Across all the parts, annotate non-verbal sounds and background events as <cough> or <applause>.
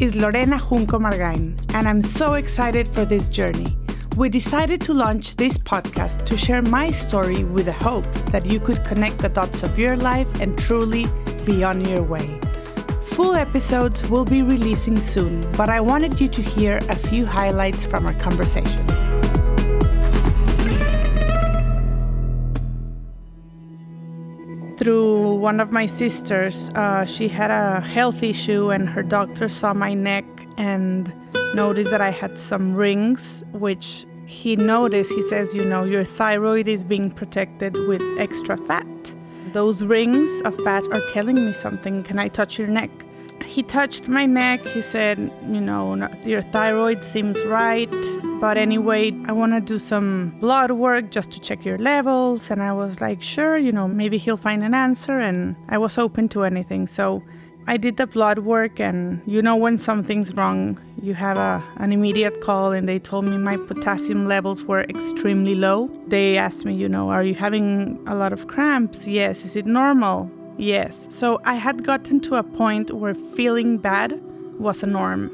is Lorena Junco Margain, and I'm so excited for this journey. We decided to launch this podcast to share my story with the hope that you could connect the dots of your life and truly be on your way. Full episodes will be releasing soon, but I wanted you to hear a few highlights from our conversation. Through one of my sisters, uh, she had a health issue, and her doctor saw my neck and noticed that I had some rings, which he noticed. He says, You know, your thyroid is being protected with extra fat. Those rings of fat are telling me something. Can I touch your neck? He touched my neck. He said, You know, your thyroid seems right. But anyway, I want to do some blood work just to check your levels. And I was like, Sure, you know, maybe he'll find an answer. And I was open to anything. So I did the blood work, and you know, when something's wrong, you have a, an immediate call, and they told me my potassium levels were extremely low. They asked me, you know, are you having a lot of cramps? Yes. Is it normal? Yes. So I had gotten to a point where feeling bad was a norm.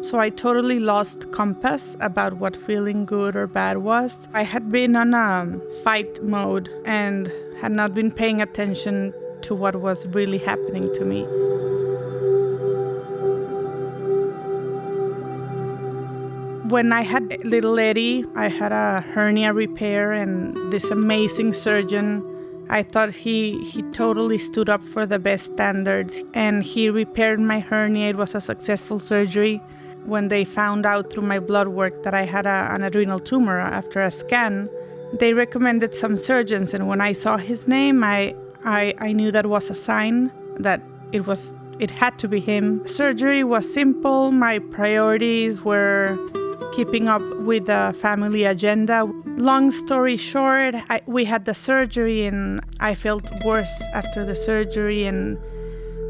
So I totally lost compass about what feeling good or bad was. I had been on a fight mode and had not been paying attention to what was really happening to me. When I had little Eddie, I had a hernia repair, and this amazing surgeon, I thought he, he totally stood up for the best standards, and he repaired my hernia. It was a successful surgery. When they found out through my blood work that I had a, an adrenal tumor after a scan, they recommended some surgeons, and when I saw his name, I, I, I knew that was a sign that it was it had to be him. Surgery was simple. My priorities were keeping up with the family agenda. Long story short, I, we had the surgery and I felt worse after the surgery. And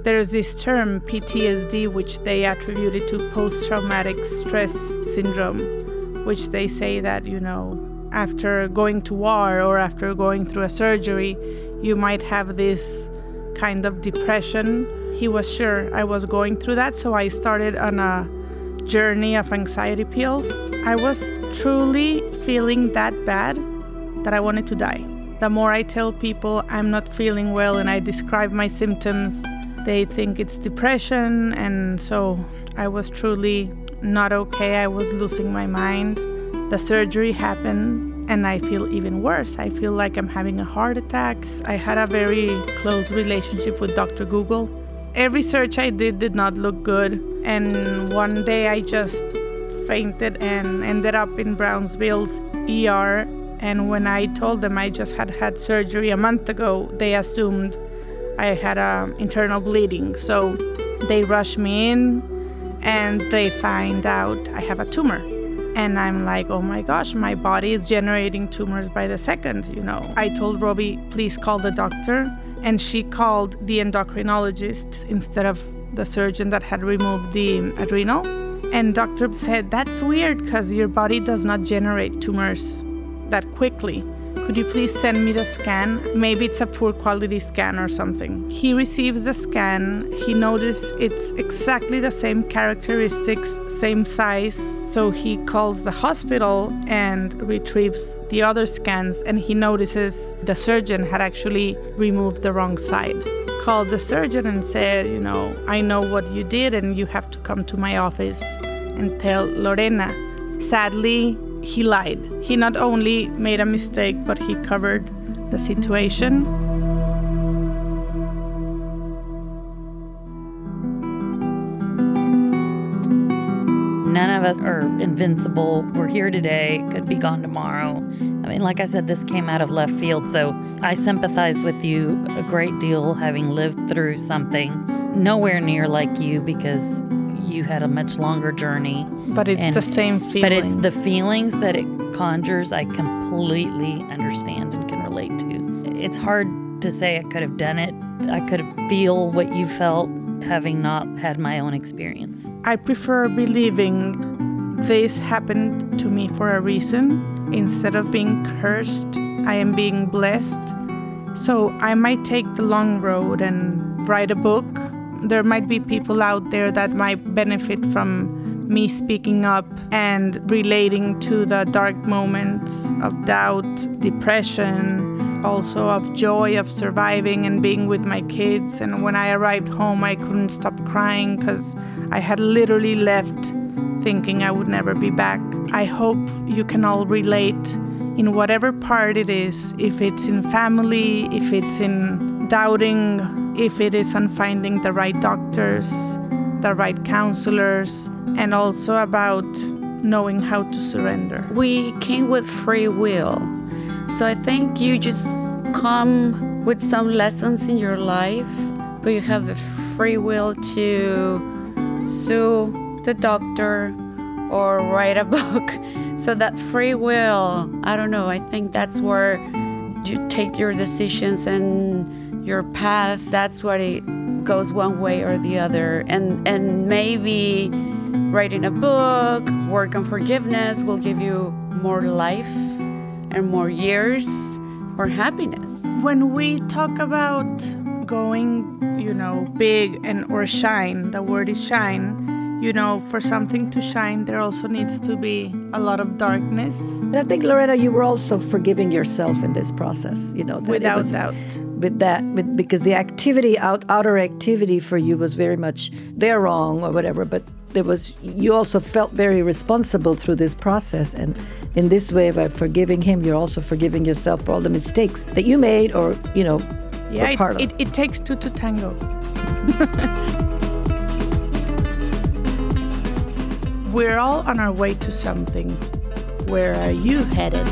there's this term, PTSD, which they attributed to post traumatic stress syndrome, which they say that, you know, after going to war or after going through a surgery, you might have this kind of depression. He was sure I was going through that, so I started on a journey of anxiety pills, I was truly feeling that bad that I wanted to die. The more I tell people I'm not feeling well and I describe my symptoms, they think it's depression. And so I was truly not okay. I was losing my mind. The surgery happened and I feel even worse. I feel like I'm having a heart attack. I had a very close relationship with Dr. Google every search I did did not look good. And one day I just fainted and ended up in Brownsville's ER. And when I told them I just had had surgery a month ago, they assumed I had um, internal bleeding. So they rush me in and they find out I have a tumor. And I'm like, oh my gosh, my body is generating tumors by the second, you know. I told Robbie, please call the doctor and she called the endocrinologist instead of the surgeon that had removed the adrenal. And doctor said, That's weird because your body does not generate tumors that quickly. Could you please send me the scan? Maybe it's a poor quality scan or something. He receives the scan. He notices it's exactly the same characteristics, same size. So he calls the hospital and retrieves the other scans, and he notices the surgeon had actually removed the wrong side. Called the surgeon and said, You know, I know what you did, and you have to come to my office and tell Lorena. Sadly, he lied. He not only made a mistake, but he covered the situation. None of us are invincible. We're here today, could be gone tomorrow. I mean, like I said, this came out of left field, so I sympathize with you a great deal having lived through something nowhere near like you because you had a much longer journey. But it's and, the same feeling. But it's the feelings that it conjures, I completely understand and can relate to. It's hard to say I could have done it. I could feel what you felt having not had my own experience. I prefer believing this happened to me for a reason. Instead of being cursed, I am being blessed. So I might take the long road and write a book there might be people out there that might benefit from me speaking up and relating to the dark moments of doubt, depression, also of joy of surviving and being with my kids. And when I arrived home, I couldn't stop crying because I had literally left thinking I would never be back. I hope you can all relate in whatever part it is, if it's in family, if it's in doubting, if it is on finding the right doctors, the right counselors, and also about knowing how to surrender. We came with free will. So I think you just come with some lessons in your life, but you have the free will to sue the doctor or write a <laughs> book. So that free will, I don't know, I think that's where you take your decisions and your path, that's what it goes one way or the other. And and maybe writing a book, work on forgiveness will give you more life and more years or happiness. When we talk about going, you know, big and or shine, the word is shine. You know, for something to shine, there also needs to be a lot of darkness. And I think, Loretta, you were also forgiving yourself in this process. You know, without was, doubt. With that, with, because the activity, out, outer activity for you was very much they're wrong or whatever, but there was you also felt very responsible through this process and in this way by forgiving him you're also forgiving yourself for all the mistakes that you made or you know yeah part it, it, it takes two to tango <laughs> we're all on our way to something. Where are you headed